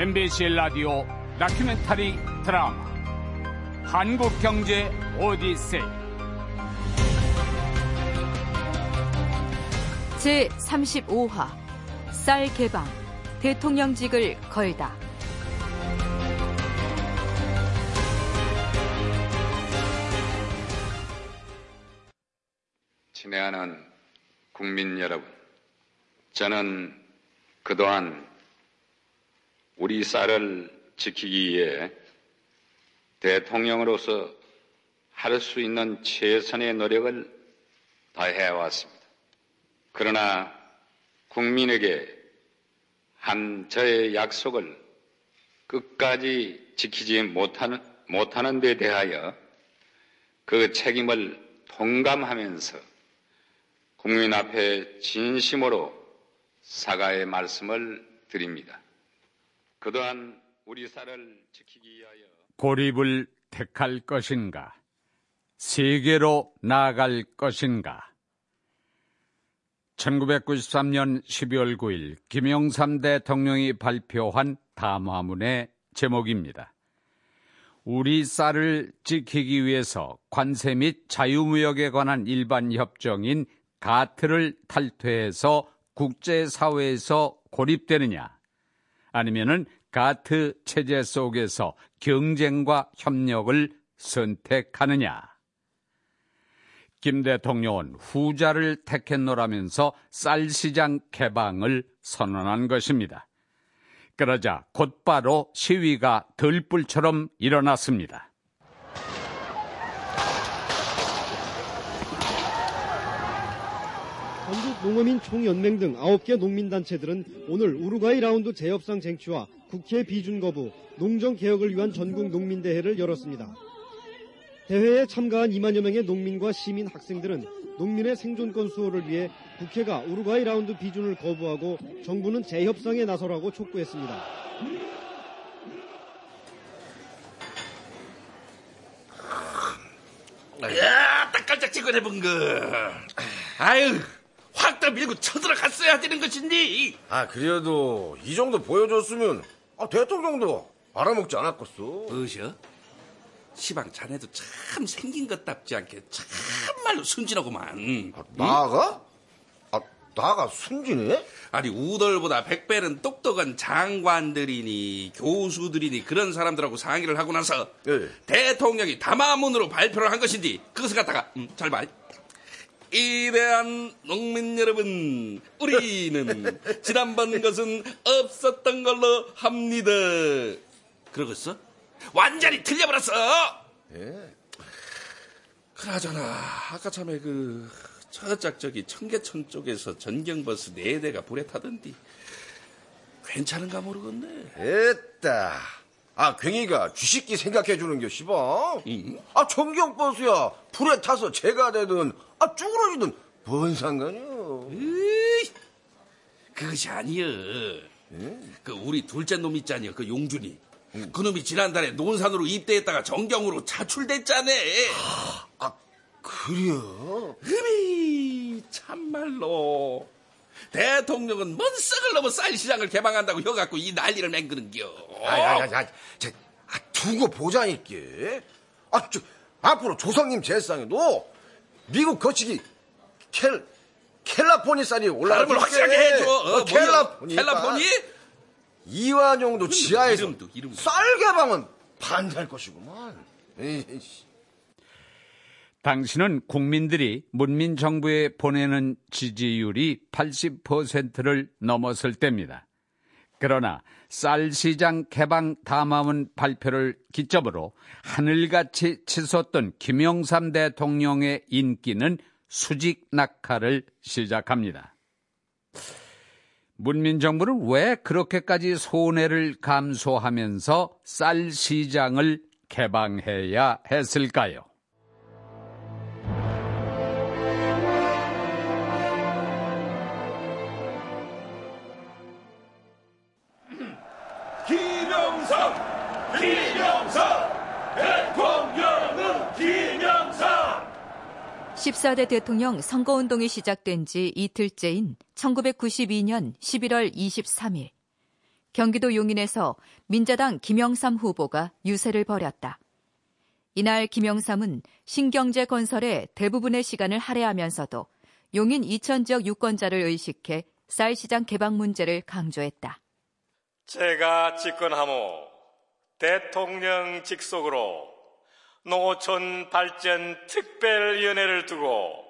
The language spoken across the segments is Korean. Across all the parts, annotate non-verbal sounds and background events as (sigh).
MBC 라디오 다큐멘터리 드라마 한국경제 오디세이. 제35화 쌀 개방 대통령직을 걸다. 친애하는 국민 여러분, 저는 그동안 우리 쌀을 지키기 위해 대통령으로서 할 수 있는 최선의 노력을 다해왔습니다. 그러나 국민에게 한 저의 약속을 끝까지 지키지 못하는, 못하는 데 대하여 그 책임을 통감하면서 국민 앞에 진심으로 사과의 말씀을 드립니다. 그동안 우리 쌀을 지키기 위하여 고립을 택할 것인가? 세계로 나아갈 것인가? 1993년 12월 9일 김영삼 대통령이 발표한 담화문의 제목입니다. 우리 쌀을 지키기 위해서 관세 및 자유무역에 관한 일반 협정인 가트를 탈퇴해서 국제사회에서 고립되느냐, 아니면은 가트 체제 속에서 경쟁과 협력을 선택하느냐. 김 대통령은 후자를 택했노라면서 쌀 시장 개방을 선언한 것입니다. 그러자 곧바로 시위가 들불처럼 일어났습니다. 전국 농어민 총연맹 등 9개 농민단체들은 오늘 우루과이 라운드 재협상 쟁취와 국회 비준 거부, 농정 개혁을 위한 전국 농민대회를 열었습니다. 대회에 참가한 2만여 명의 농민과 시민 학생들은 농민의 생존권 수호를 위해 국회가 우루과이 라운드 비준을 거부하고 정부는 재협상에 나서라고 촉구했습니다. 야, 딱 깔짝지근해 본 거. 아유, 확더 밀고 쳐들어갔어야 되는 것인데. 아 그래도 이 정도 보여줬으면 아, 대통령도 알아먹지 않았겠어. 뭐셔? 시방 자네도 참 생긴 것답지 않게 참말로 순진하구만. 아, 나가? 아 나가 순진해? 아니 우덜보다 백배는 똑똑한 장관들이니 교수들이니 그런 사람들하고 상의를 하고 나서 예. 대통령이 담화문으로 발표를 한 것인지 그것을 갖다가 음, 잘 봐. 이대한 농민 여러분, 우리는 (laughs) 지난번 것은 없었던 걸로 합니다. 그러겠어? 완전히 틀려버렸어! 예. 그나저나, 아까 참에 그, 저짝 저기 청계천 쪽에서 전경버스 네 대가 불에 타던디. 괜찮은가 모르겠네. 됐다. 아 괭이가 주식기 생각해주는 겨 씨발. 응? 아 전경버스야 불에 타서 재가 되든 아 쭈그러지든 뭔 상관이야. 으이, 그것이 아니여. 그 우리 둘째 놈 있잖여, 그 용준이. 그 놈이 지난달에 논산으로 입대했다가 정경으로 차출됐잖아. 아 그래요? 흠이 참말로. 대통령은 뭔 썩을 넘어 쌀 시장을 개방한다고 혀갖고 이 난리를 맹그는겨. 아야야야, 저, 아, 두고 보자니께. 아, 저, 앞으로 조상님 제상에도 미국 거치기 켈 켈라포니 쌀이 올라갈 발음을 확실하게 해줘. 어, 뭐야? 켈라포니. 켈라포니? 이완용도 지하에서 이름도, 이름도. 쌀 개방은 반대할 것이구만. 에이씨. 당신은 국민들이 문민 정부에 보내는 지지율이 80%를 넘었을 때입니다. 그러나 쌀 시장 개방 담화문 발표를 기점으로 하늘같이 치솟던 김영삼 대통령의 인기는 수직 낙하를 시작합니다. 문민정부는 왜 그렇게까지 손해를 감소하면서 쌀 시장을 개방해야 했을까요? 14대 대통령 선거운동이 시작된 지 이틀째인 1992년 11월 23일 경기도 용인에서 민자당 김영삼 후보가 유세를 벌였다. 이날 김영삼은 신경제 건설에 대부분의 시간을 할애하면서도 용인 이천 지역 유권자를 의식해 쌀시장 개방 문제를 강조했다. 제가 집권하모 대통령 직속으로 농어촌 발전 특별위원회를 두고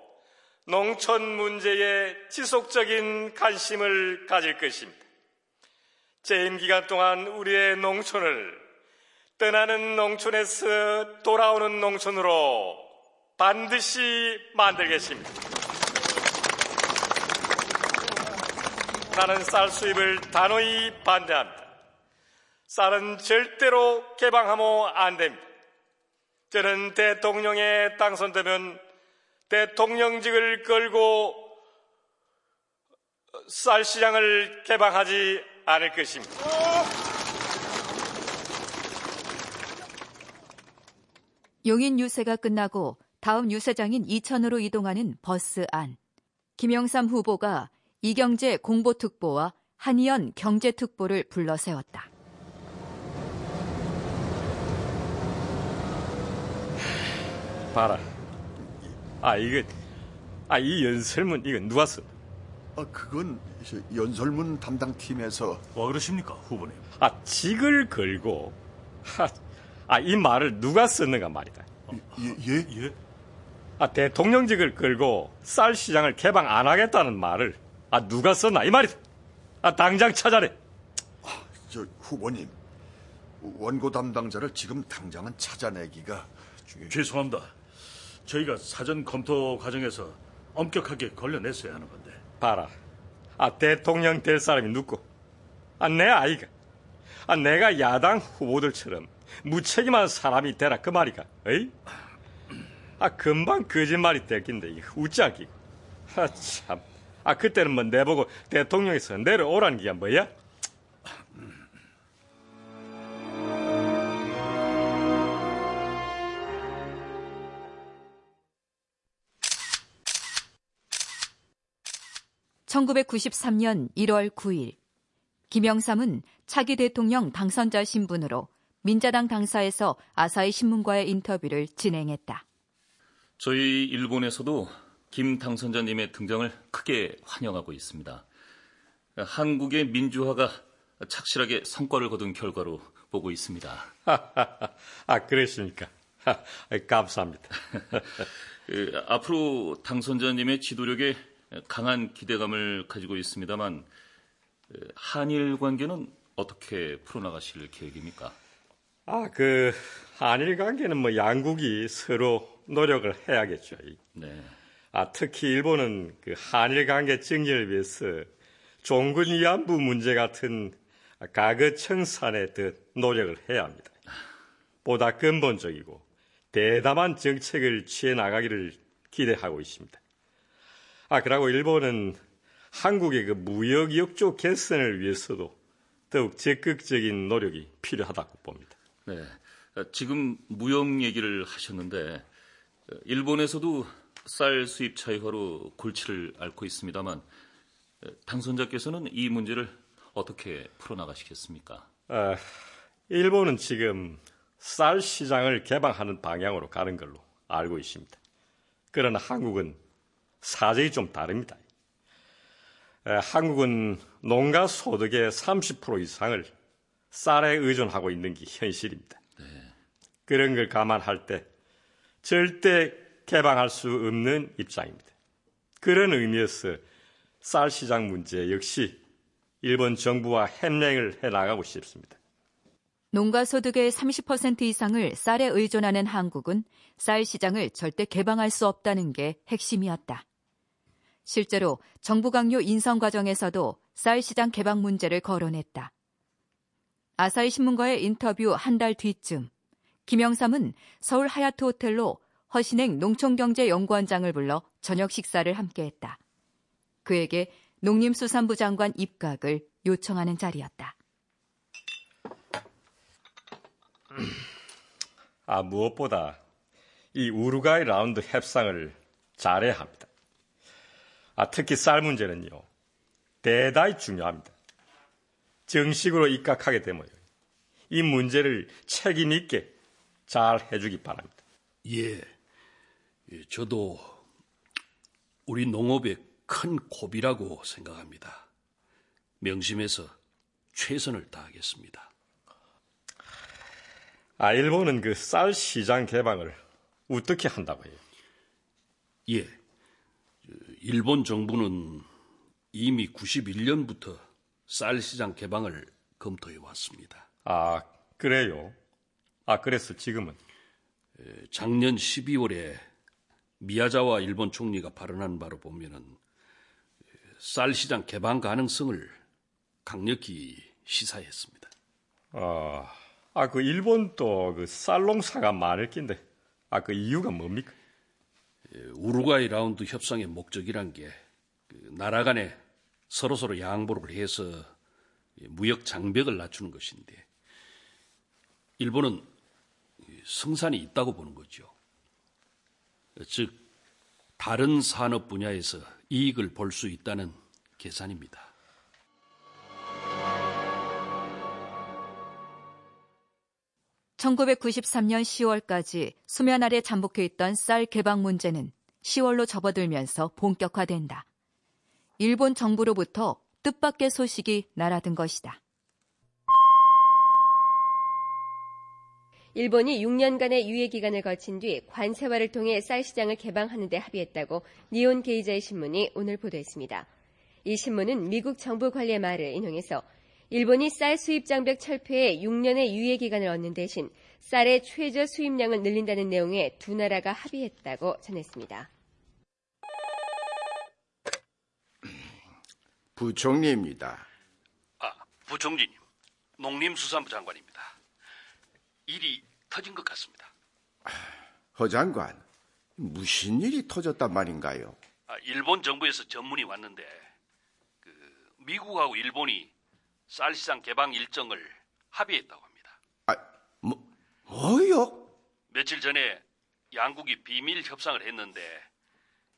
농촌 문제에 지속적인 관심을 가질 것입니다. 재임 기간 동안 우리의 농촌을 떠나는 농촌에서 돌아오는 농촌으로 반드시 만들겠습니다. 나는 쌀 수입을 단호히 반대합니다. 쌀은 절대로 개방하면 안 됩니다. 저는 대통령에 당선되면 대통령직을 걸고 쌀 시장을 개방하지 않을 것입니다. 용인 유세가 끝나고 다음 유세장인 이천으로 이동하는 버스 안. 김영삼 후보가 이경재 공보특보와 한의연 경제특보를 불러 세웠다. 봐라. 아, 이거, 아, 이 연설문, 이거 누가 썼? 아, 그건 이제 연설문 담당 팀에서 와 그러십니까 후보님? 아, 직을 걸고, 하, 아, 이 말을 누가 썼는가 말이다. 예, 예? 예? 아, 대통령직을 걸고 쌀 시장을 개방 안 하겠다는 말을, 아, 누가 썼나? 이 말이다. 아, 당장 찾아내. 저 후보님 원고 담당자를 지금 당장은 찾아내기가 중요. 죄송합니다. 저희가 사전 검토 과정에서 엄격하게 걸려냈어야 하는 건데. 봐라. 아, 대통령 될 사람이 누구? 아, 내 아이가. 아, 내가 야당 후보들처럼 무책임한 사람이 되라 그 말이가. 에이? 아, 금방 거짓말이 웃지 않기고. 아, 참. 아, 그때는 뭐 내보고 대통령에서 내려오라는 게 뭐야? (1993년 1월 9일) 김영삼은 차기 대통령 당선자 신분으로 민자당 당사에서 아사히 신문과의 인터뷰를 진행했다. 저희 일본에서도 김 당선자님의 등장을 크게 환영하고 있습니다. 한국의 민주화가 착실하게 성과를 거둔 결과로 보고 있습니다. (laughs) 아, 그랬습니까? (laughs) 아, 감사합니다. (laughs) 그, 앞으로 당선자님의 지도력에 강한 기대감을 가지고 있습니다만 한일 관계는 어떻게 풀어나가실 계획입니까? 아, 그 한일 관계는 뭐 양국이 서로 노력을 해야겠죠. 네. 아, 특히 일본은 그 한일 관계 증진을 위해서 종군 위안부 문제 같은 과거 청산에 더 노력을 해야 합니다. 보다 근본적이고 대담한 정책을 취해 나가기를 기대하고 있습니다. 아, 그리고 일본은 한국의 그 무역 역조 개선을 위해서도 더욱 적극적인 노력이 필요하다고 봅니다. 네. 지금 무역 얘기를 하셨는데 일본에서도 쌀 수입 차이화로 골치를 앓고 있습니다만 당선자께서는 이 문제를 어떻게 풀어나가시겠습니까? 아, 일본은 지금 쌀 시장을 개방하는 방향으로 가는 걸로 알고 있습니다. 그러나 한국은 사정이 좀 다릅니다. 에, 한국은 농가 소득의 30% 이상을 쌀에 의존하고 있는 게 현실입니다. 그런 걸 감안할 때 절대 개방할 수 없는 입장입니다. 그런 의미에서 쌀 시장 문제 역시 일본 정부와 협력을 해 나가고 싶습니다. 농가 소득의 30% 이상을 쌀에 의존하는 한국은 쌀 시장을 절대 개방할 수 없다는 게 핵심이었다. 실제로 정부 강요 인선 과정에서도 쌀 시장 개방 문제를 거론했다. 아사히 신문과의 인터뷰 한 달 뒤쯤 김영삼은 서울 하얏트 호텔로 허신행 농촌경제연구원장을 불러 저녁 식사를 함께했다. 그에게 농림수산부 장관 입각을 요청하는 자리였다. 아, 무엇보다 이 우루과이 라운드 협상을 잘해야 합니다. 아, 특히 쌀 문제는요, 대단히 중요합니다. 정식으로 입각하게 되모요. 이 문제를 책임 있게 잘 해주기 바랍니다. 예, 예, 저도 우리 농업의 큰 고비라고 생각합니다. 명심해서 최선을 다하겠습니다. 아, 일본은 그 쌀 시장 개방을 어떻게 한다고 해요? 예, 일본 정부는 이미 91년부터 쌀 시장 개방을 검토해 왔습니다. 아, 그래요? 아, 그래서 지금은? 작년 12월에 미야자와 일본 총리가 발언한 바로 보면은 쌀 시장 개방 가능성을 강력히 시사했습니다. 아, 아, 그 일본도 그 쌀농사가 많을 낀데, 아, 그 이유가 뭡니까? 우루과이 라운드 협상의 목적이란 게그 나라 간에 서로서로 양보를 해서 무역 장벽을 낮추는 것인데 일본은 성산이 있다고 보는 거죠. 즉 다른 산업 분야에서 이익을 볼 수 있다는 계산입니다. (1993년 10월까지) 수면 아래 잠복해 있던 쌀 개방 문제는 10월로 접어들면서 본격화된다. 일본 정부로부터 뜻밖의 소식이 날아든 것이다. 일본이 6년간의 유예 기간을 거친 뒤 관세화를 통해 쌀 시장을 개방하는 데 합의했다고 니온 게이자의 신문이 오늘 보도했습니다. 이 신문은 미국 정부 관리의 말을 인용해서 일본이 쌀 수입 장벽 철폐에 6년의 유예 기간을 얻는 대신 쌀의 최저 수입량을 늘린다는 내용의 두 나라가 합의했다고 전했습니다. 부총리입니다. 아, 부총리님, 농림수산부 장관입니다. 일이 터진 것 같습니다. 허 장관, 무슨 일이 터졌단 말인가요? 아, 일본 정부에서 전문이 왔는데 그 미국하고 일본이 쌀시장 개방 일정을 합의했다고 합니다. 아, 뭐, 뭐요? 며칠 전에 양국이 비밀 협상을 했는데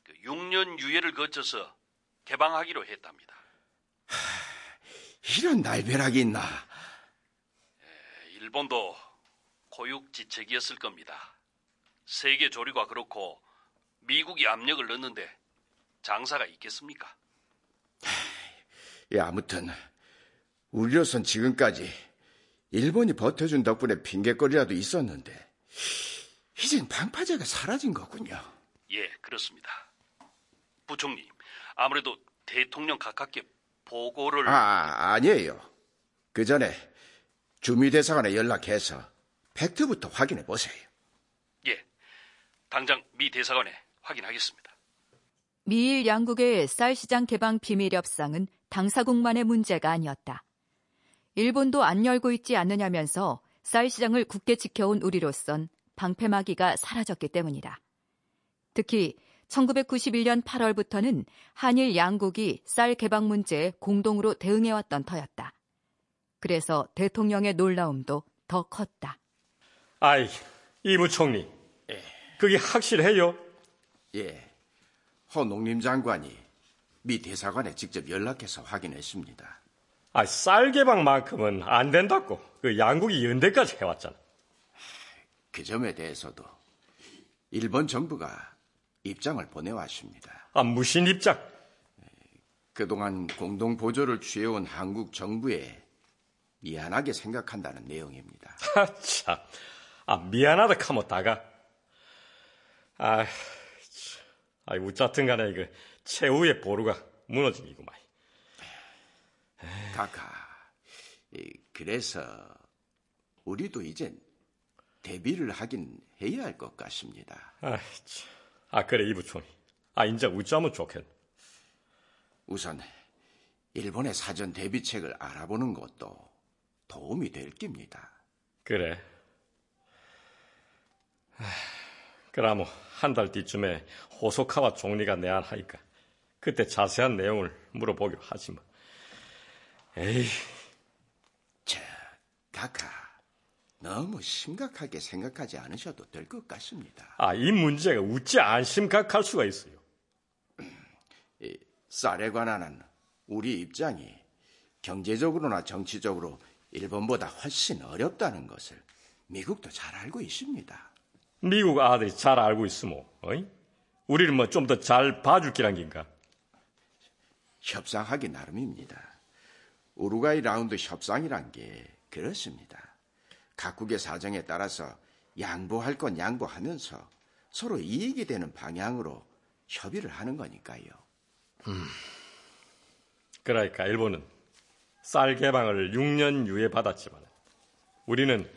그 6년 유예를 거쳐서 개방하기로 했답니다. 하, 이런 날벼락이 있나? 예, 일본도 고육지책이었을 겁니다. 세계 조류가 그렇고 미국이 압력을 넣는데 장사가 있겠습니까? 예, 아무튼 우리로선 지금까지 일본이 버텨준 덕분에 핑계거리라도 있었는데 이젠 방파제가 사라진 거군요. 예, 그렇습니다. 부총리, 아무래도 대통령 가깝게 보고를 아, 아니에요. 그 전에 주미대사관에 연락해서 팩트부터 확인해 보세요. 예, 당장 미 대사관에 확인하겠습니다. 미일 양국의 쌀 시장 개방 비밀 협상은 당사국만의 문제가 아니었다. 일본도 안 열고 있지 않느냐면서 쌀 시장을 굳게 지켜온 우리로선 방패막이가 사라졌기 때문이다. 특히 1991년 8월부터는 한일 양국이 쌀 개방 문제에 공동으로 대응해왔던 터였다. 그래서 대통령의 놀라움도 더 컸다. 아이, 이 부총리. 예. 그게 확실해요? 예. 허 농림장관이 미 대사관에 직접 연락해서 확인했습니다. 아, 쌀 개방만큼은 안 된다고 그 양국이 연대까지 해왔잖아. 그 점에 대해서도 일본 정부가 입장을 보내왔습니다. 아, 무슨 입장? 그동안 공동 보조를 취해온 한국 정부에 미안하게 생각한다는 내용입니다. (laughs) 아, 참. 아, 미안하다 카모다가. 아, 아, 우짜튼 간에 그 최후의 보루가 무너진 이구만. 카카, 그래서 우리도 이젠 대비를 하긴 해야 할 것 같습니다. 아, 참. 아 그래 이부총리. 아 인자 우짜면 좋겠. 우선 일본의 사전 대비책을 알아보는 것도 도움이 될 깁니다. 그래. 그럼 뭐한달 뒤쯤에 호소카와 총리가 내한하니까 그때 자세한 내용을 물어보기로 하지 뭐. 에이. 자, 카카. 너무 심각하게 생각하지 않으셔도 될 것 같습니다. 아, 이 문제가 우찌 안 심각할 수가 있어요. 이 쌀에 관한 우리 입장이 경제적으로나 정치적으로 일본보다 훨씬 어렵다는 것을 미국도 잘 알고 있습니다. 미국 아들이 잘 알고 있으모, 어이? 우리를 뭐 좀 더 잘 봐줄 기란 긴가? 협상하기 나름입니다. 우루과이 라운드 협상이란 게 그렇습니다. 각국의 사정에 따라서 양보할 건 양보하면서 서로 이익이 되는 방향으로 협의를 하는 거니까요. 음. 그러니까 일본은 쌀 개방을 6년 유예 받았지만 우리는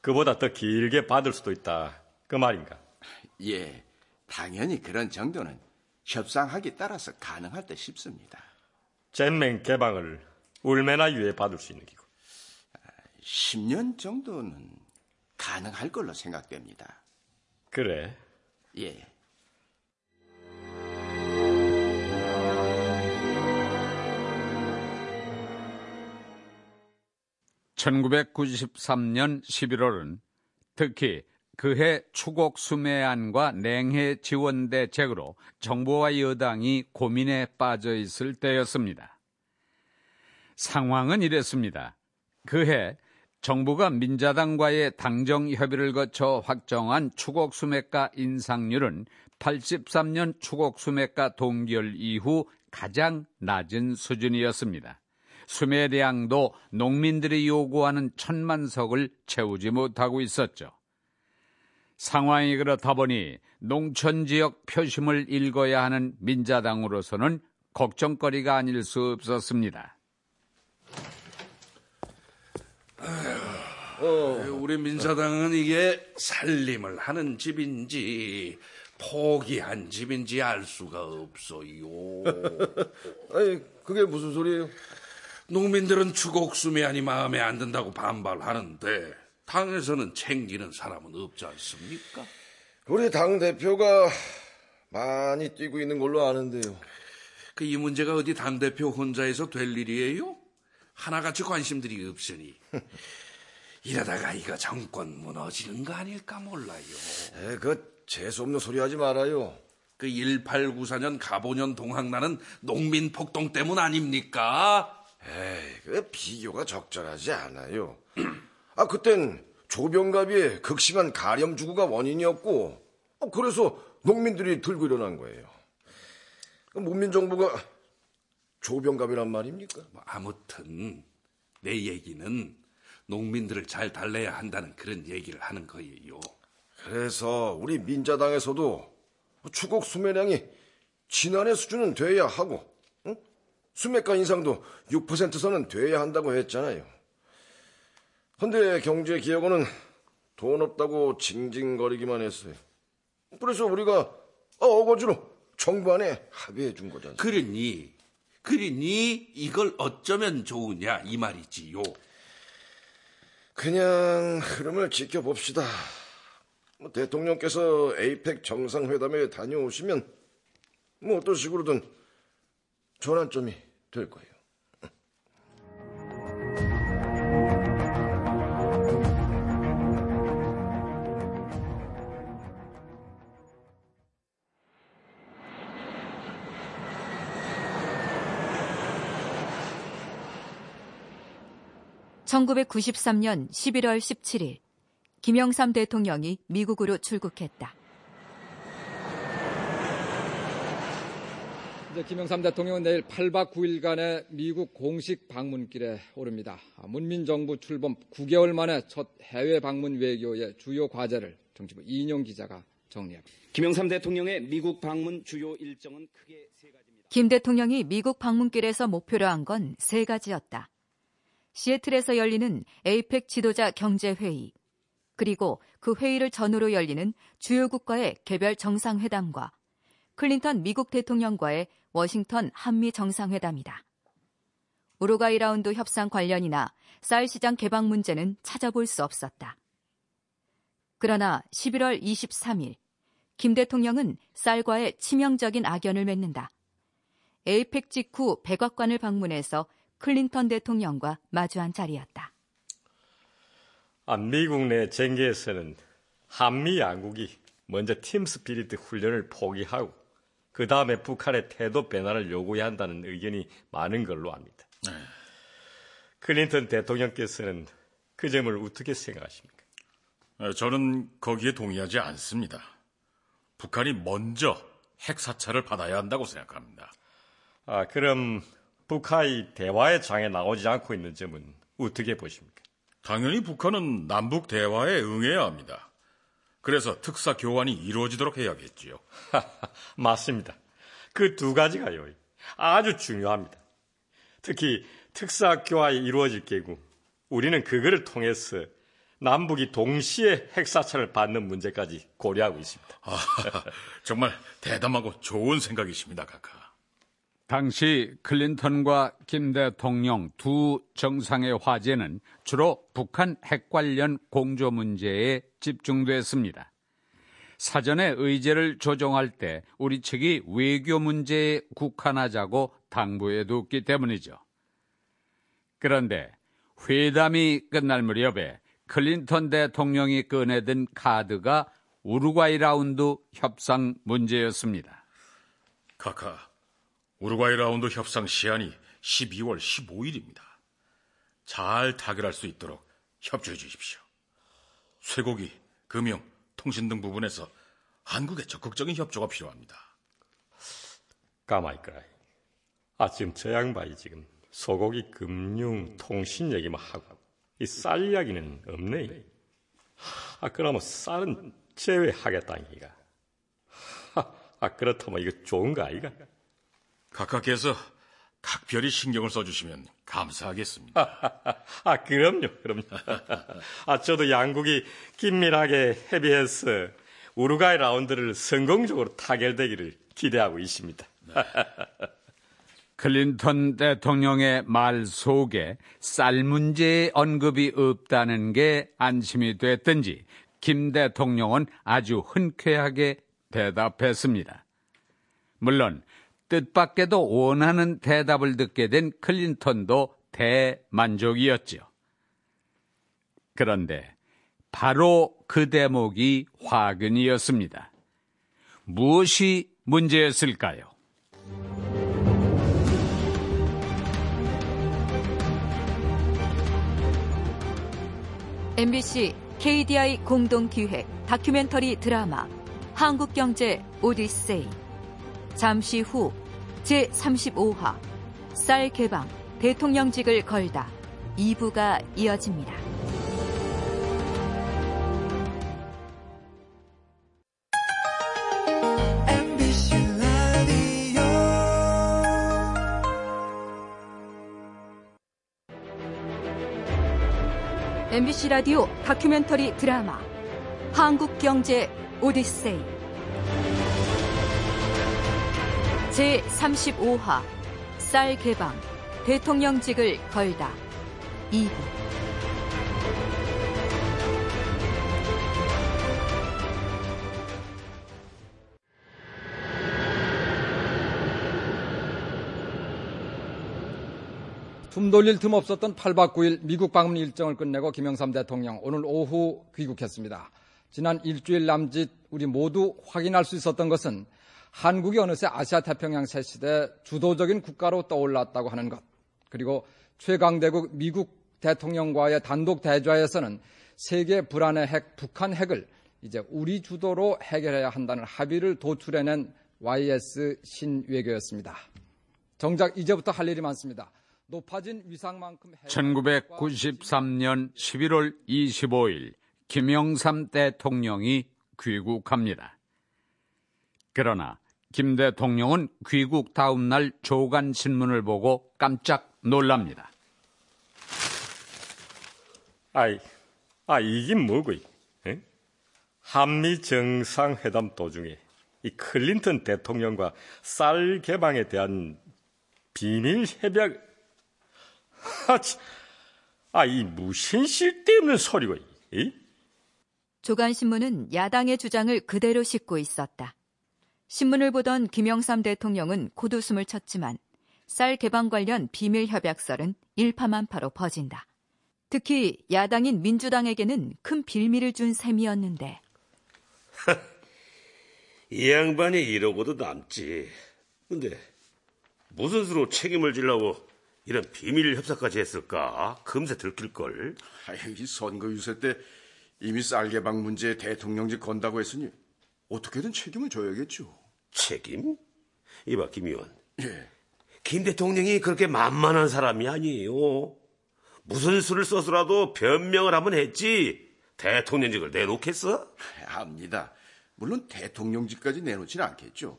그보다 더 길게 받을 수도 있다. 그 말인가? 예, 당연히 그런 정도는 협상하기 따라서 가능할 듯 싶습니다. 젠맹 개방을 얼마나 유예 받을 수 있는 기고? 10년 정도는 가능할 걸로 생각됩니다. 그래? 예. 1993년 11월은 특히 그해 추곡 수매안과 냉해 지원 대책으로 정부와 여당이 고민에 빠져 있을 때였습니다. 상황은 이랬습니다. 그해 정부가 민자당과의 당정 협의를 거쳐 확정한 추곡 수매가 인상률은 83년 추곡 수매가 동결 이후 가장 낮은 수준이었습니다. 수매량도 농민들이 요구하는 천만 석을 채우지 못하고 있었죠. 상황이 그렇다 보니 농촌 지역 표심을 읽어야 하는 민자당으로서는 걱정거리가 아닐 수 없었습니다. 어, 우리 민사당은 이게 살림을 하는 집인지 포기한 집인지 알 수가 없어요. (laughs) 아니, 그게 무슨 소리예요? 농민들은 추곡수매안이 마음에 안 든다고 반발하는데 당에서는 챙기는 사람은 없지 않습니까? 우리 당 대표가 많이 뛰고 있는 걸로 아는데요. 그 이 문제가 어디 당 대표 혼자해서 될 일이에요? 하나같이 관심들이 없으니 (laughs) 이러다가 이거 정권 무너지는 거 아닐까 몰라요. 에, 그 재수 없는 소리 하지 말아요. 그 1894년 가보년 동학나는 농민 폭동 때문 아닙니까? 에이, 그 비교가 적절하지 않아요. (clears throat) 아, 그땐 조병갑의 극심한 가렴 주구가 원인이었고, 어, 그래서 농민들이 들고 일어난 거예요. 그 문민정부가 조병갑이란 말입니까? 뭐 아무튼 내 얘기는 농민들을 잘 달래야 한다는 그런 얘기를 하는 거예요. 그래서 우리 민자당에서도 추곡 수매량이 지난해 수준은 돼야 하고 응? 수매가 인상도 6%선은 돼야 한다고 했잖아요. 근데 경제기획원은 돈 없다고 징징거리기만 했어요. 그래서 우리가 어거지로 정부 안에 합의해 준 거잖아요. 그러니, 그러니 이걸 어쩌면 좋으냐 이 말이지요. 그냥 흐름을 지켜봅시다. 뭐 대통령께서 에이펙 정상회담에 다녀오시면 뭐 어떤 식으로든 전환점이 될 거예요. 1993년 11월 17일 김영삼 대통령이 미국으로 출국했다. 이제 김영삼 대통령은 내일 8박 9일간의 미국 공식 방문길에 오릅니다. 문민정부 출범 9개월 만에 첫 해외 방문 외교의 주요 과제를 정치부 이인용 기자가 정리합니다. 김영삼 대통령의 미국 방문 주요 일정은 크게 세 가지입니다. 김 대통령이 미국 방문길에서 목표로 한 건 세 가지였다. 시애틀에서 열리는 에이펙 지도자 경제회의, 그리고 그 회의를 전후로 열리는 주요 국가의 개별 정상회담과 클린턴 미국 대통령과의 워싱턴 한미 정상회담이다. 우루과이 라운드 협상 관련이나 쌀 시장 개방 문제는 찾아볼 수 없었다. 그러나 11월 23일 김 대통령은 쌀과의 치명적인 악연을 맺는다. APEC 직후 백악관을 방문해서 클린턴 대통령과 마주한 자리였다. 아, 미국 내 정계에서는 한미 양국이 먼저 팀 스피리트 훈련을 포기하고 그 다음에 북한의 태도 변화를 요구해야 한다는 의견이 많은 걸로 압니다. 네. 클린턴 대통령께서는 그 점을 어떻게 생각하십니까? 어, 저는 거기에 동의하지 않습니다. 북한이 먼저 핵 사찰을 받아야 한다고 생각합니다. 아, 그럼 북한이 대화의 장에 나오지 않고 있는 점은 어떻게 보십니까? 당연히 북한은 남북 대화에 응해야 합니다. 그래서 특사 교환이 이루어지도록 해야겠지요. (laughs) 맞습니다. 그 두 가지가요. 아주 중요합니다. 특히 특사 교환이 이루어질 경우 우리는 그거를 통해서 남북이 동시에 핵사찰을 받는 문제까지 고려하고 있습니다. 아, (laughs) 정말 대담하고 좋은 생각이십니다, 카카. 당시 클린턴과 김 대통령 두 정상의 화제는 주로 북한 핵 관련 공조 문제에 집중됐습니다. 사전에 의제를 조정할 때 우리 측이 외교 문제에 국한하자고 당부해뒀기 때문이죠. 그런데 회담이 끝날 무렵에 클린턴 대통령이 꺼내든 카드가 우루과이 라운드 협상 문제였습니다. 카카, 우루과이 라운드 협상 시한이 12월 15일입니다. 잘 타결할 수 있도록 협조해 주십시오. 쇠고기, 금융, 통신 등 부분에서 한국의 적극적인 협조가 필요합니다. 가만히 있거라. 아, 지금 저 양반이 지금 소고기, 금융, 통신 얘기만 하고 이 쌀 이야기는 없네. 아, 그러면 쌀은 제외하겠다는 얘기가. 아, 그렇다면 이거 좋은 거 아이가? 각하께서 각별히 신경을 써주시면 감사하겠습니다. (laughs) 아, 그럼요, 그럼요. (laughs) 아, 저도 양국이 긴밀하게 협의해서 우루과이 라운드를 성공적으로 타결되기를 기대하고 있습니다. (laughs) 클린턴 대통령의 말 속에 쌀 문제의 언급이 없다는 게 안심이 됐든지 김 대통령은 아주 흔쾌하게 대답했습니다. 물론 뜻밖에도 원하는 대답을 듣게 된 클린턴도 대만족이었죠. 그런데 바로 그 대목이 화근이었습니다. 무엇이 문제였을까요? MBC KDI 공동 기획 다큐멘터리 드라마 한국경제 오디세이 잠시 후 제35화 쌀 개방 대통령직을 걸다. 2부가 이어집니다. MBC 라디오 다큐멘터리 드라마 한국경제 오디세이 제35화 쌀 개방 대통령직을 걸다 2부 숨 돌릴 틈 없었던 8박 9일 미국 방문 일정을 끝내고 김영삼 대통령 오늘 오후 귀국했습니다. 지난 일주일 남짓 우리 모두 확인할 수 있었던 것은 한국이 어느새 아시아 태평양 새시대 주도적인 국가로 떠올랐다고 하는 것. 그리고 최강대국 미국 대통령과의 단독 대좌에서는 세계 불안의 핵 북한 핵을 이제 우리 주도로 해결해야 한다는 합의를 도출해낸 YS 신외교였습니다. 정작 이제부터 할 일이 많습니다. 높아진 위상만큼 1993년 11월 25일 김영삼 대통령이 귀국합니다. 그러나 김 대통령은 귀국 다음 날 조간 신문을 보고 깜짝 놀랍니다. 아이, 아 이게 뭐고? 에? 한미 정상회담 도중에 이 클린턴 대통령과 쌀 개방에 대한 비밀 협약 아, 이 무슨 쓸데없는 소리고. 이? 조간신문은 야당의 주장을 그대로 싣고 있었다. 신문을 보던 김영삼 대통령은 고두숨을 쳤지만 쌀 개방 관련 비밀 협약설은 일파만파로 퍼진다. 특히 야당인 민주당에게는 큰 빌미를 준 셈이었는데. (laughs) 이 양반이 이러고도 남지. 근데 무슨 수로 책임을 지려고 이런 비밀 협상까지 했을까? 금세 들킬걸. 이 선거 유세 때 이미 쌀개방 문제에 대통령직 건다고 했으니 어떻게든 책임을 져야겠죠. 책임? 이봐, 김 의원. 예. 김 대통령이 그렇게 만만한 사람이 아니에요. 무슨 수를 써서라도 변명을 하면 했지. 대통령직을 내놓겠어? 압니다. 물론 대통령직까지 내놓지는 않겠죠.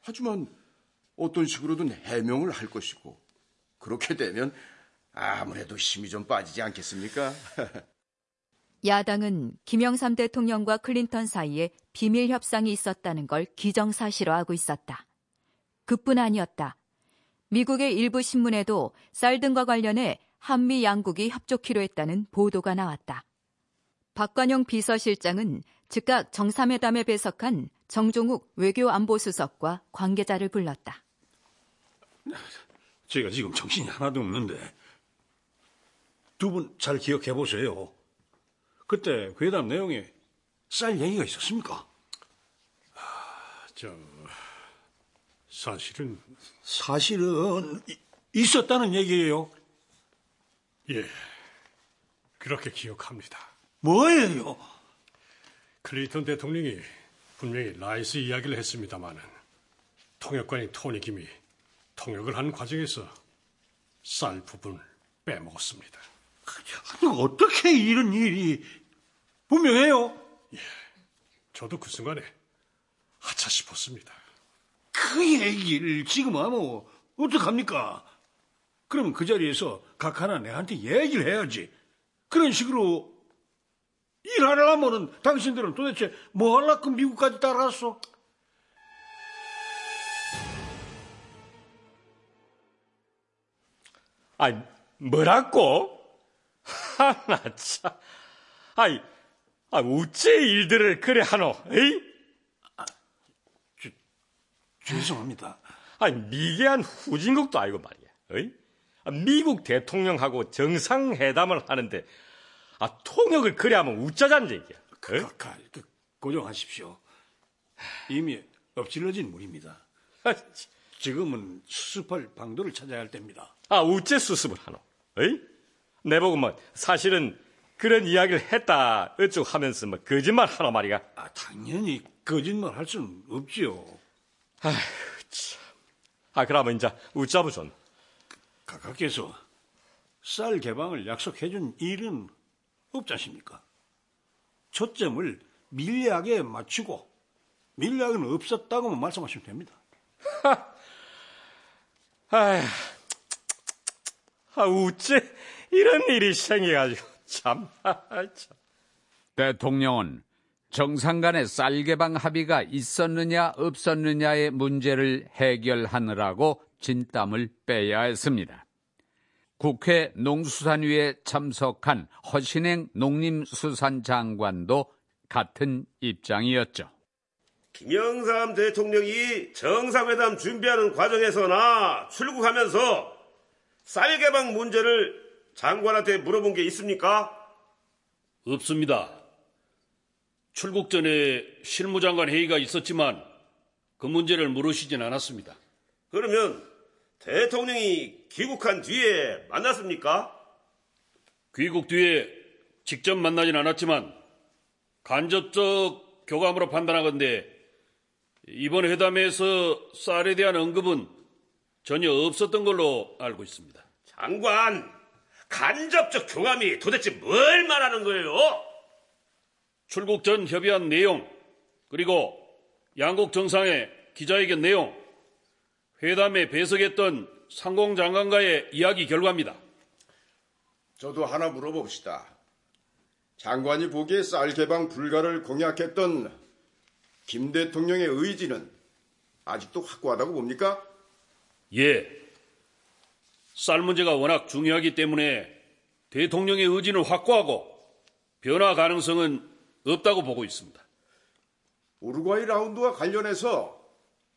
하지만 어떤 식으로든 해명을 할 것이고 그렇게 되면 아무래도 힘이 좀 빠지지 않겠습니까? (laughs) 야당은 김영삼 대통령과 클린턴 사이에 비밀 협상이 있었다는 걸 기정사실화하고 있었다. 그뿐 아니었다. 미국의 일부 신문에도 쌀 등과 관련해 한미 양국이 협조키로 했다는 보도가 나왔다. 박관용 비서실장은 즉각 정상회담에 배석한 정종욱 외교안보수석과 관계자를 불렀다. 제가 지금 정신이 하나도 없는데 두 분 잘 기억해 보세요. 그때 회담 내용에 쌀 얘기가 있었습니까? 아, 저 사실은 사실은 이, 있었다는 얘기예요. 예, 그렇게 기억합니다. 뭐예요? 클린턴 대통령이 분명히 rice 이야기를 했습니다마는 통역관인 토니 김이 통역을 하는 과정에서 쌀 부분을 빼먹었습니다. 아니, 어떻게 이런 일이 분명해요? 예, 저도 그 순간에 아차 싶었습니다. 그 얘기를 지금 하면 어떡합니까? 그럼 그 자리에서 각 하나 내한테 얘기를 해야지. 그런 식으로 일하려면은 당신들은 도대체 뭐 하려고 미국까지 따라왔어? 아이, 뭐라고? (laughs) 하나, 참. 아이, 아, 어째 일들을 그래 하노, 에이? 아, 저, 죄송합니다. 아니, 미개한 후진국도 아니고 말이야, 에이? 아, 미국 대통령하고 정상회담을 하는데, 아, 통역을 그래 하면 우짜잔 얘기야. 그, 그, 그, 고정하십시오. 이미 엎질러진 물입니다. 지금은 수습할 방도를 찾아야 할 때입니다. 아, 우째 수습을 하노? 에이? 내보고 뭐, 사실은 그런 이야기를 했다, 어쩌고 하면서 뭐, 거짓말 하노 말이야. 아, 당연히 거짓말 할 수는 없지요. 아휴, 참. 아, 그러면 이제, 우짜부존. 각하께서 쌀 개방을 약속해준 일은 없지 않습니까? 초점을 밀약에 맞추고 밀약은 없었다고만 말씀하시면 됩니다. (laughs) 아휴, 아, 우째 이런 일이 생겨가지고 참. 참. 대통령은 정상 간의 쌀 개방 합의가 있었느냐 없었느냐의 문제를 해결하느라고 진땀을 빼야 했습니다. 국회 농수산위에 참석한 허신행 농림수산장관도 같은 입장이었죠. 김영삼 대통령이 정상회담 준비하는 과정에서나 출국하면서 쌀 개방 문제를 장관한테 물어본 게 있습니까? 없습니다. 출국 전에 실무장관 회의가 있었지만 그 문제를 물으시진 않았습니다. 그러면 대통령이 귀국한 뒤에 만났습니까? 귀국 뒤에 직접 만나진 않았지만 간접적 교감으로 판단하건대 이번 회담에서 쌀에 대한 언급은 전혀 없었던 걸로 알고 있습니다. 장관, 간접적 교감이 도대체 뭘 말하는 거예요? 출국 전 협의한 내용, 그리고 양국 정상의 기자회견 내용, 회담에 배석했던 상공 장관과의 이야기 결과입니다. 저도 하나 물어봅시다. 장관이 보기에 쌀 개방 불가를 공약했던 김 대통령의 의지는 아직도 확고하다고 봅니까? 예. 쌀 문제가 워낙 중요하기 때문에 대통령의 의지는 확고하고 변화 가능성은 없다고 보고 있습니다. 우루과이 라운드와 관련해서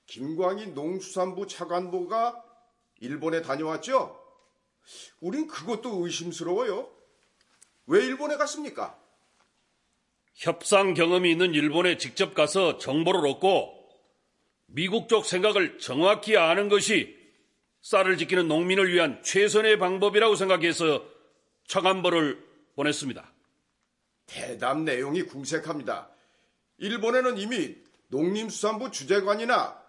김광희 농수산부 차관보가 일본에 다녀왔죠? 우린 그것도 의심스러워요. 왜 일본에 갔습니까? 협상 경험이 있는 일본에 직접 가서 정보를 얻고 미국 쪽 생각을 정확히 아는 것이 쌀을 지키는 농민을 위한 최선의 방법이라고 생각해서 청안보를 보냈습니다. 대답 내용이 궁색합니다. 일본에는 이미 농림수산부 주재관이나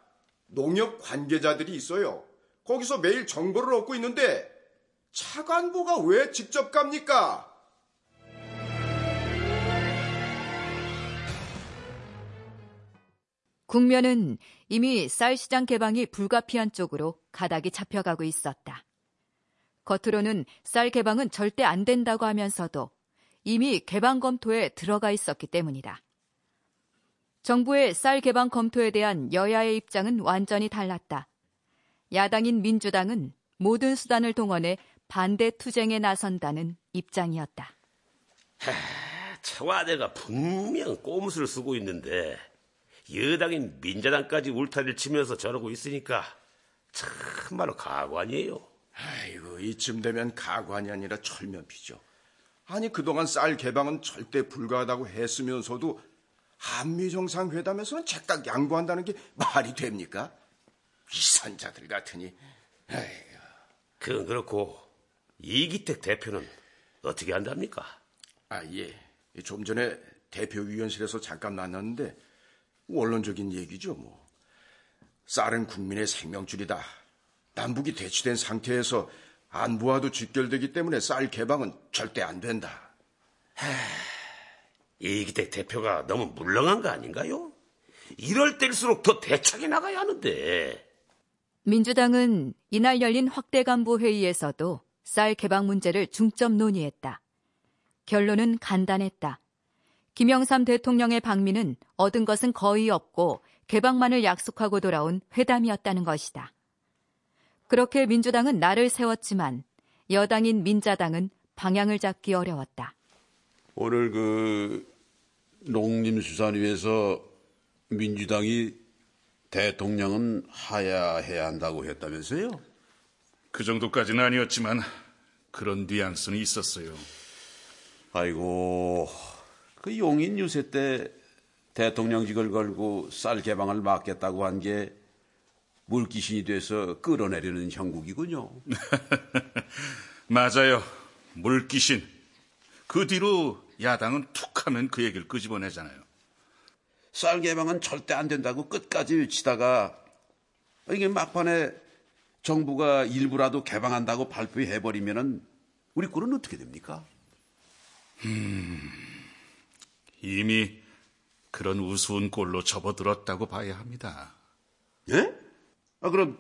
농협 관계자들이 있어요. 거기서 매일 정보를 얻고 있는데 차관보가 왜 직접 갑니까? 국면은 이미 쌀 시장 개방이 불가피한 쪽으로 가닥이 잡혀가고 있었다. 겉으로는 쌀 개방은 절대 안 된다고 하면서도 이미 개방 검토에 들어가 있었기 때문이다. 정부의 쌀 개방 검토에 대한 여야의 입장은 완전히 달랐다. 야당인 민주당은 모든 수단을 동원해 반대 투쟁에 나선다는 입장이었다. 하, 청와대가 분명 꼼수를 쓰고 있는데 여당인 민자당까지 울타리를 치면서 저러고 있으니까 참말로 가관이에요. 아이고 이쯤 되면 가관이 아니라 철면피죠. 아니 그동안 쌀 개방은 절대 불가하다고 했으면서도 한미 정상회담에서는 즉각 양보한다는 게 말이 됩니까? 위선자들 같으니. 에휴. 그건 그렇고 이기택 대표는 어떻게 한답니까? 아 예. 좀 전에 대표위원실에서 잠깐 만났는데 원론적인 얘기죠 뭐. 쌀은 국민의 생명줄이다. 남북이 대치된 상태에서 안보와도 직결되기 때문에 쌀 개방은 절대 안 된다. 하, 이기택 대표가 너무 물렁한 거 아닌가요? 이럴 때일수록 더 대책이 나가야 하는데. 민주당은 이날 열린 확대 간부 회의에서도 쌀 개방 문제를 중점 논의했다. 결론은 간단했다. 김영삼 대통령의 방미는 얻은 것은 거의 없고 개방만을 약속하고 돌아온 회담이었다는 것이다. 그렇게 민주당은 날을 세웠지만 여당인 민자당은 방향을 잡기 어려웠다. 오늘 그 농림수산위에서 민주당이 대통령은 하야해야 한다고 했다면서요? 그 정도까지는 아니었지만 그런 뉘앙스는 있었어요. 아이고, 그 용인 유세 때 대통령직을 걸고 쌀 개방을 막겠다고 한 게 물귀신이 돼서 끌어내리는 형국이군요. (laughs) 맞아요. 물귀신. 그 뒤로 야당은 툭 하면 그 얘기를 끄집어내잖아요. 쌀 개방은 절대 안 된다고 끝까지 외치다가 이게 막판에 정부가 일부라도 개방한다고 발표해버리면은 우리 꼴은 어떻게 됩니까? 음, 이미 그런 우스운 꼴로 접어들었다고 봐야 합니다. 예? 아, 그럼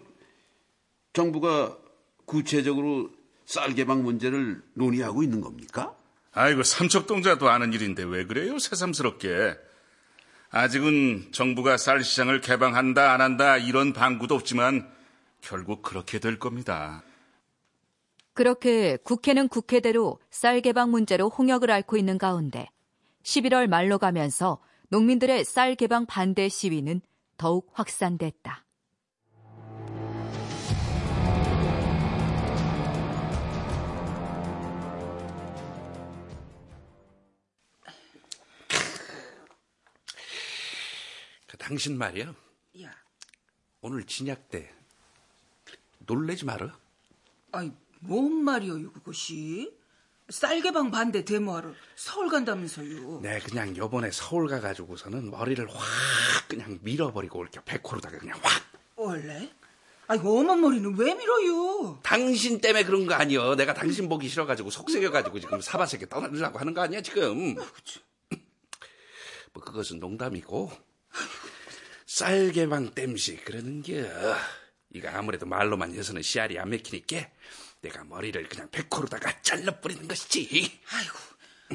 정부가 구체적으로 쌀 개방 문제를 논의하고 있는 겁니까? 아이고, 삼척동자도 아는 일인데 왜 그래요? 새삼스럽게. 아직은 정부가 쌀 시장을 개방한다, 안 한다, 이런 방구도 없지만 결국 그렇게 될 겁니다. 그렇게 국회는 국회대로 쌀 개방 문제로 홍역을 앓고 있는 가운데 11월 말로 가면서 농민들의 쌀 개방 반대 시위는 더욱 확산됐다. 그 당신 말이야. 야, 오늘 진약 때 놀래지 마라. 아이 뭔 말이에요 그것이? 쌀개방 반대 데모하러 서울 간다면서요. 네, 그냥 요번에 서울 가가지고서는 머리를 확 그냥 밀어버리고 이렇게 백호로다가 그냥 확. 원래? 아이 어머 머리는 왜 밀어요? 당신 때문에 그런 거 아니여. 내가 당신 보기 싫어가지고 속색여가지고 지금 사바세계 떠나려고 하는 거 아니야 지금. 뭐 그것은 농담이고 쌀개방 땜시 그러는 겨. 이거 아무래도 말로만 해서는 씨알이 안 맥히니까 내가 머리를 그냥 백호로다가 잘라버리는 것이지. 아이고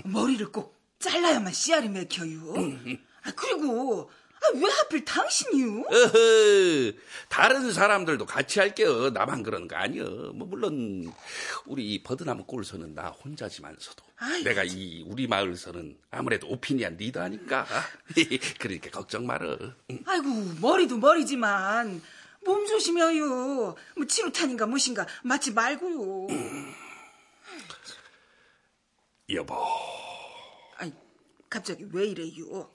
머리를 꼭 잘라야만 씨알이 맥혀요. 아 그리고 아, 왜 하필 당신이요? 어허, 다른 사람들도 같이 할게요. 나만 그러는 거 아니여. 뭐 물론 우리 버드나무 꼴서는 나 혼자지만서도 아이고, 내가 이 우리 마을서는 아무래도 오피니언 리더 아닌가. (laughs) 그러니까 걱정 말어. 아이고 머리도 머리지만 몸 조심해요. 뭐 치루탄인가 무엇인가 맞지 말고요. 여보, 아니 갑자기 왜 이래요?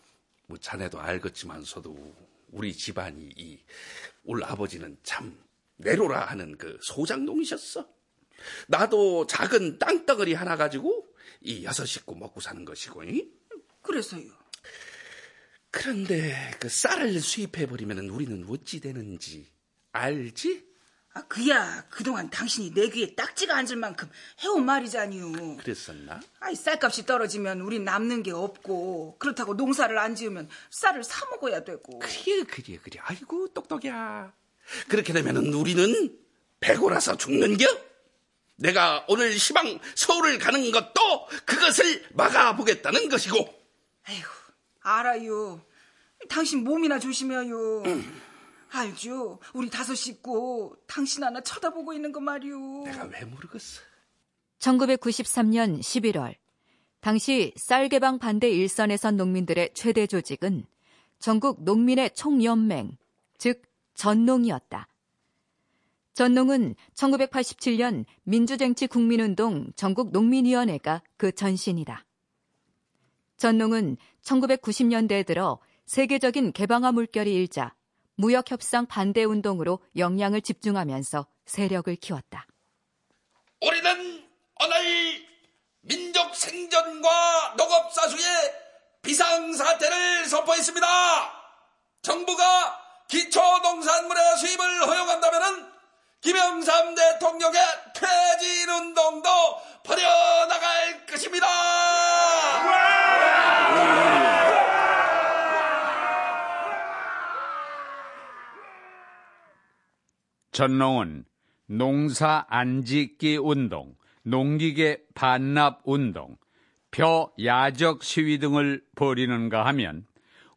뭐 자네도 알겠지만서도 우리 집안이 이울 아버지는 참 내로라 하는 그 소장농이셨어. 나도 작은 땅덩어리 하나 가지고 이 여섯 식구 먹고 사는 것이고. 이? 그래서요. 그런데 그 쌀을 수입해 버리면 우리는 어찌 되는지 알지? 아, 그야 그동안 당신이 내 귀에 딱지가 앉을 만큼 해온 말이잖요. 그랬었나? 아이 쌀값이 떨어지면 우린 남는 게 없고 그렇다고 농사를 안 지으면 쌀을 사 먹어야 되고. 그래 그래 그래. 아이고 똑똑이야. 그렇게 되면은 우리는 배고라서 죽는겨? 내가 오늘 시방 서울을 가는 것도 그것을 막아보겠다는 것이고. 에휴, 알아요. 당신 몸이나 조심해요. (clears throat) 알죠. 우리 다섯 식구 당신 하나 쳐다보고 있는 거 말이오. 내가 왜 모르겠어. 1993년 11월 당시 쌀 개방 반대 일선에 선 농민들의 최대 조직은 전국 농민의 총연맹, 즉 전농이었다. 전농은 1987년 민주쟁취 국민운동 전국 농민위원회가 그 전신이다. 전농은 1990년대에 들어 세계적인 개방화 물결이 일자 무역 협상 반대 운동으로 역량을 집중하면서 세력을 키웠다. 우리는 오늘 민족 생존과 농업 사수의 비상 사태를 선포했습니다. 정부가 기초 농산물의 수입을 허용한다면 김영삼 대통령의 퇴진 운동도 벌여나갈 것입니다. 전농은 농사 안짓기 운동, 농기계 반납 운동, 표 야적 시위 등을 벌이는가 하면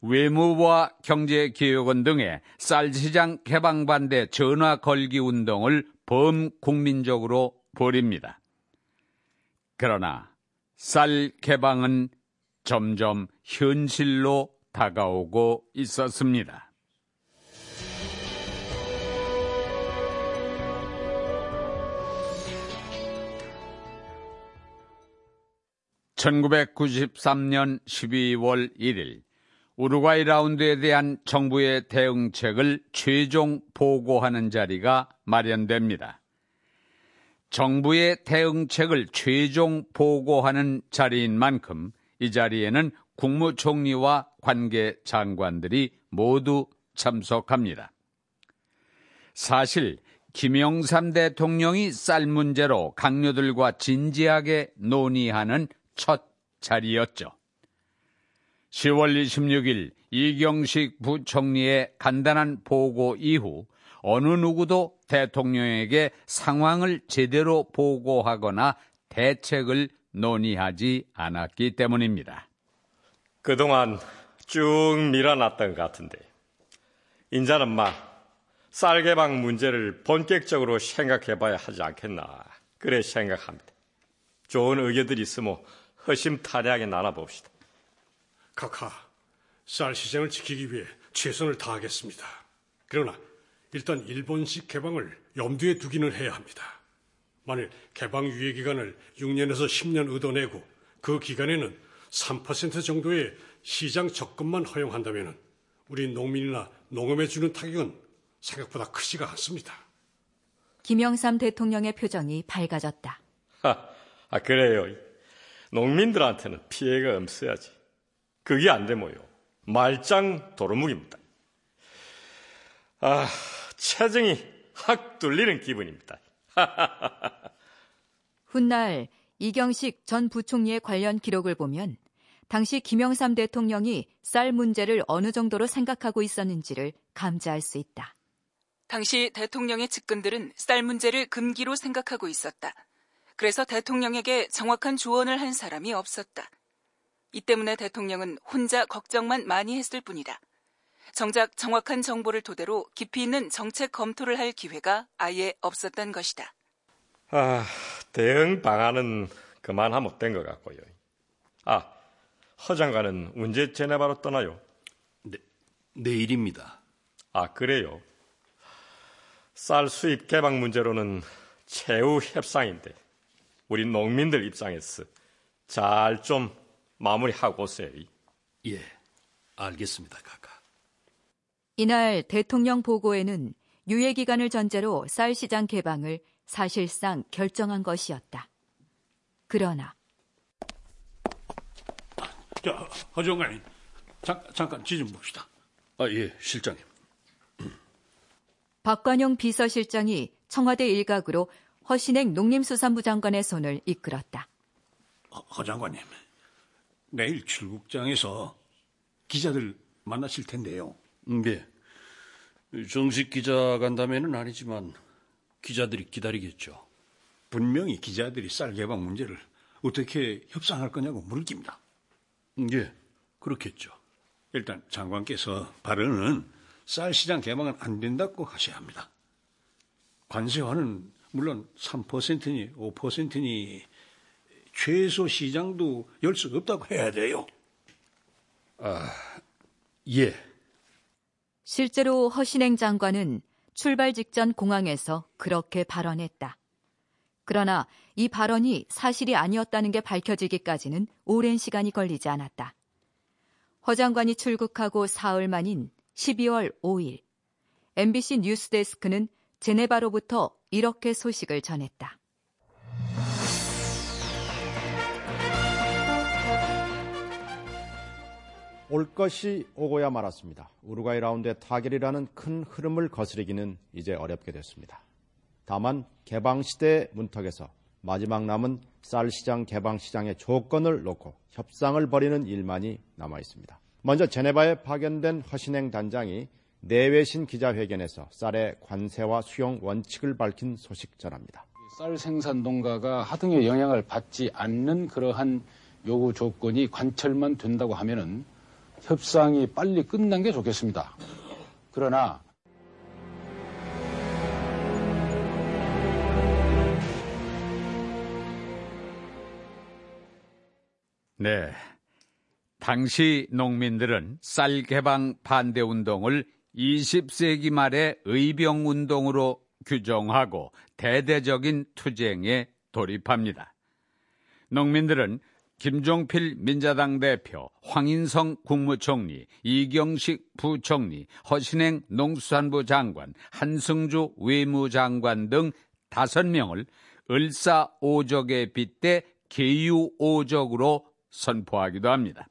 외무부와 경제개혁원 등의 쌀시장 개방 반대 전화 걸기 운동을 범국민적으로 벌입니다. 그러나 쌀 개방은 점점 현실로 다가오고 있었습니다. 1993년 12월 1일 우루과이 라운드에 대한 정부의 대응책을 최종 보고하는 자리가 마련됩니다. 정부의 대응책을 최종 보고하는 자리인 만큼 이 자리에는 국무총리와 관계 장관들이 모두 참석합니다. 사실 김영삼 대통령이 쌀 문제로 강요들과 진지하게 논의하는 첫 자리였죠. 10월 26일 이경식 부총리의 간단한 보고 이후 어느 누구도 대통령에게 상황을 제대로 보고하거나 대책을 논의하지 않았기 때문입니다. 그동안 쭉 밀어놨던 것 같은데 인자는 마 쌀개방 문제를 본격적으로 생각해봐야 하지 않겠나 그래 생각합니다. 좋은 의견들이 있으면 허심탄회하게 나눠봅시다. 카카, 쌀 시장을 지키기 위해 최선을 다하겠습니다. 그러나 일단 일본식 개방을 염두에 두기는 해야 합니다. 만일 개방 유예 기간을 6년에서 10년 얻어내고 그 기간에는 3% 정도의 시장 접근만 허용한다면 우리 농민이나 농업에 주는 타격은 생각보다 크지가 않습니다. 김영삼 대통령의 표정이 밝아졌다. 하, 아, 그래요. 농민들한테는 피해가 없어야지. 그게 안 되모요. 말짱 도루묵입니다. 아, 체증이 확 뚫리는 기분입니다. (laughs) 훗날 이경식 전 부총리의 관련 기록을 보면 당시 김영삼 대통령이 쌀 문제를 어느 정도로 생각하고 있었는지를 감지할 수 있다. 당시 대통령의 측근들은 쌀 문제를 금기로 생각하고 있었다. 그래서 대통령에게 정확한 조언을 한 사람이 없었다. 이 때문에 대통령은 혼자 걱정만 많이 했을 뿐이다. 정작 정확한 정보를 토대로 깊이 있는 정책 검토를 할 기회가 아예 없었던 것이다. 아, 대응 방안은 그만하면 된 것 같고요. 아, 허 장관은 언제 제네바로 떠나요? 네, 내일입니다. 아, 그래요? 쌀 수입 개방 문제로는 최후 협상인데 우리 농민들 입장에서 잘 좀 마무리하고 오세요. 예, 알겠습니다, 카카. 이날 대통령 보고에는 유예 기간을 전제로 쌀 시장 개방을 사실상 결정한 것이었다. 그러나 자, 허정관님, 잠깐 지 좀 봅시다. 아, 예, 실장님. 박관용 비서실장이 청와대 일각으로 허신행 농림수산부 장관의 손을 이끌었다. 허 장관님, 내일 출국장에서 기자들 만나실 텐데요. 음, 예. 정식 기자 간담회는 아니지만 기자들이 기다리겠죠. 분명히 기자들이 쌀 개방 문제를 어떻게 협상할 거냐고 물을 깁니다. 음, 예, 그렇겠죠. 일단 장관께서 발언은 쌀 시장 개방은 안 된다고 하셔야 합니다. 관세화는 물론 3%니 5%니 최소 시장도 열 수 없다고 해야 돼요. 아, 예. 실제로 허신행 장관은 출발 직전 공항에서 그렇게 발언했다. 그러나 이 발언이 사실이 아니었다는 게 밝혀지기까지는 오랜 시간이 걸리지 않았다. 허 장관이 출국하고 사흘 만인 12월 5일, MBC 뉴스데스크는 제네바로부터 이렇게 소식을 전했다. 올 것이 오고야 말았습니다. 우루과이 라운드의 타결이라는 큰 흐름을 거스르기는 이제 어렵게 됐습니다. 다만 개방 시대 문턱에서 마지막 남은 쌀 시장 개방 시장의 조건을 놓고 협상을 벌이는 일만이 남아 있습니다. 먼저 제네바에 파견된 허신행 단장이 내외신 기자회견에서 쌀의 관세와 수용 원칙을 밝힌 소식 전합니다. 쌀 생산 농가가 하등의 영향을 받지 않는 그러한 요구 조건이 관철만 된다고 하면은 협상이 빨리 끝난 게 좋겠습니다. 그러나 네. 당시 농민들은 쌀 개방 반대 운동을 20세기 말의 의병 운동으로 규정하고 대대적인 투쟁에 돌입합니다. 농민들은 김종필 민자당 대표, 황인성 국무총리, 이경식 부총리, 허신행 농수산부 장관, 한승주 외무장관 등 다섯 명을 을사오적에 빗대 계유오적으로 선포하기도 합니다.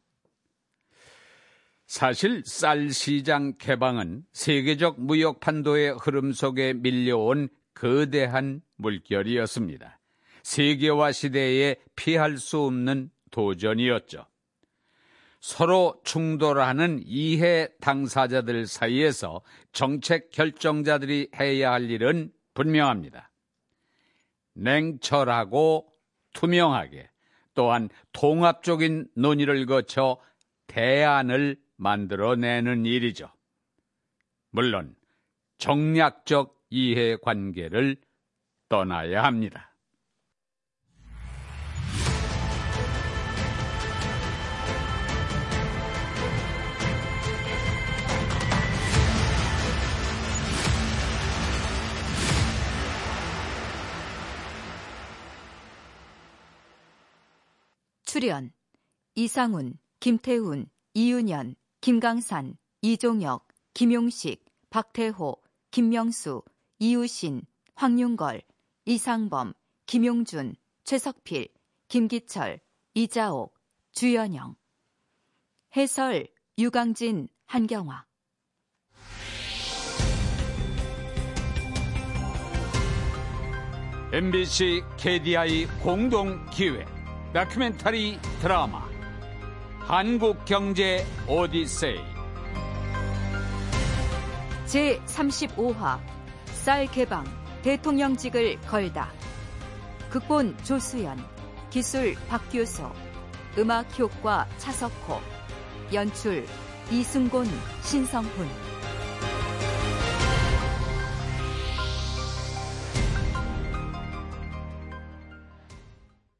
사실 쌀 시장 개방은 세계적 무역 판도의 흐름 속에 밀려온 거대한 물결이었습니다. 세계화 시대에 피할 수 없는 도전이었죠. 서로 충돌하는 이해 당사자들 사이에서 정책 결정자들이 해야 할 일은 분명합니다. 냉철하고 투명하게 또한 통합적인 논의를 거쳐 대안을 만들어내는 일이죠. 물론 정략적 이해관계를 떠나야 합니다. 출연 이상훈, 김태훈, 이윤현, 김강산, 이종혁, 김용식, 박태호, 김명수, 이우신, 황윤걸, 이상범, 김용준, 최석필, 김기철, 이자옥, 주연영. 해설 유강진, 한경화. MBC KDI 공동 기획 다큐멘터리 드라마 한국 경제 오디세이. 제 35화 쌀 개방 대통령직을 걸다. 극본 조수연 기술 박규소 음악 효과 차석호 연출 이승곤 신성훈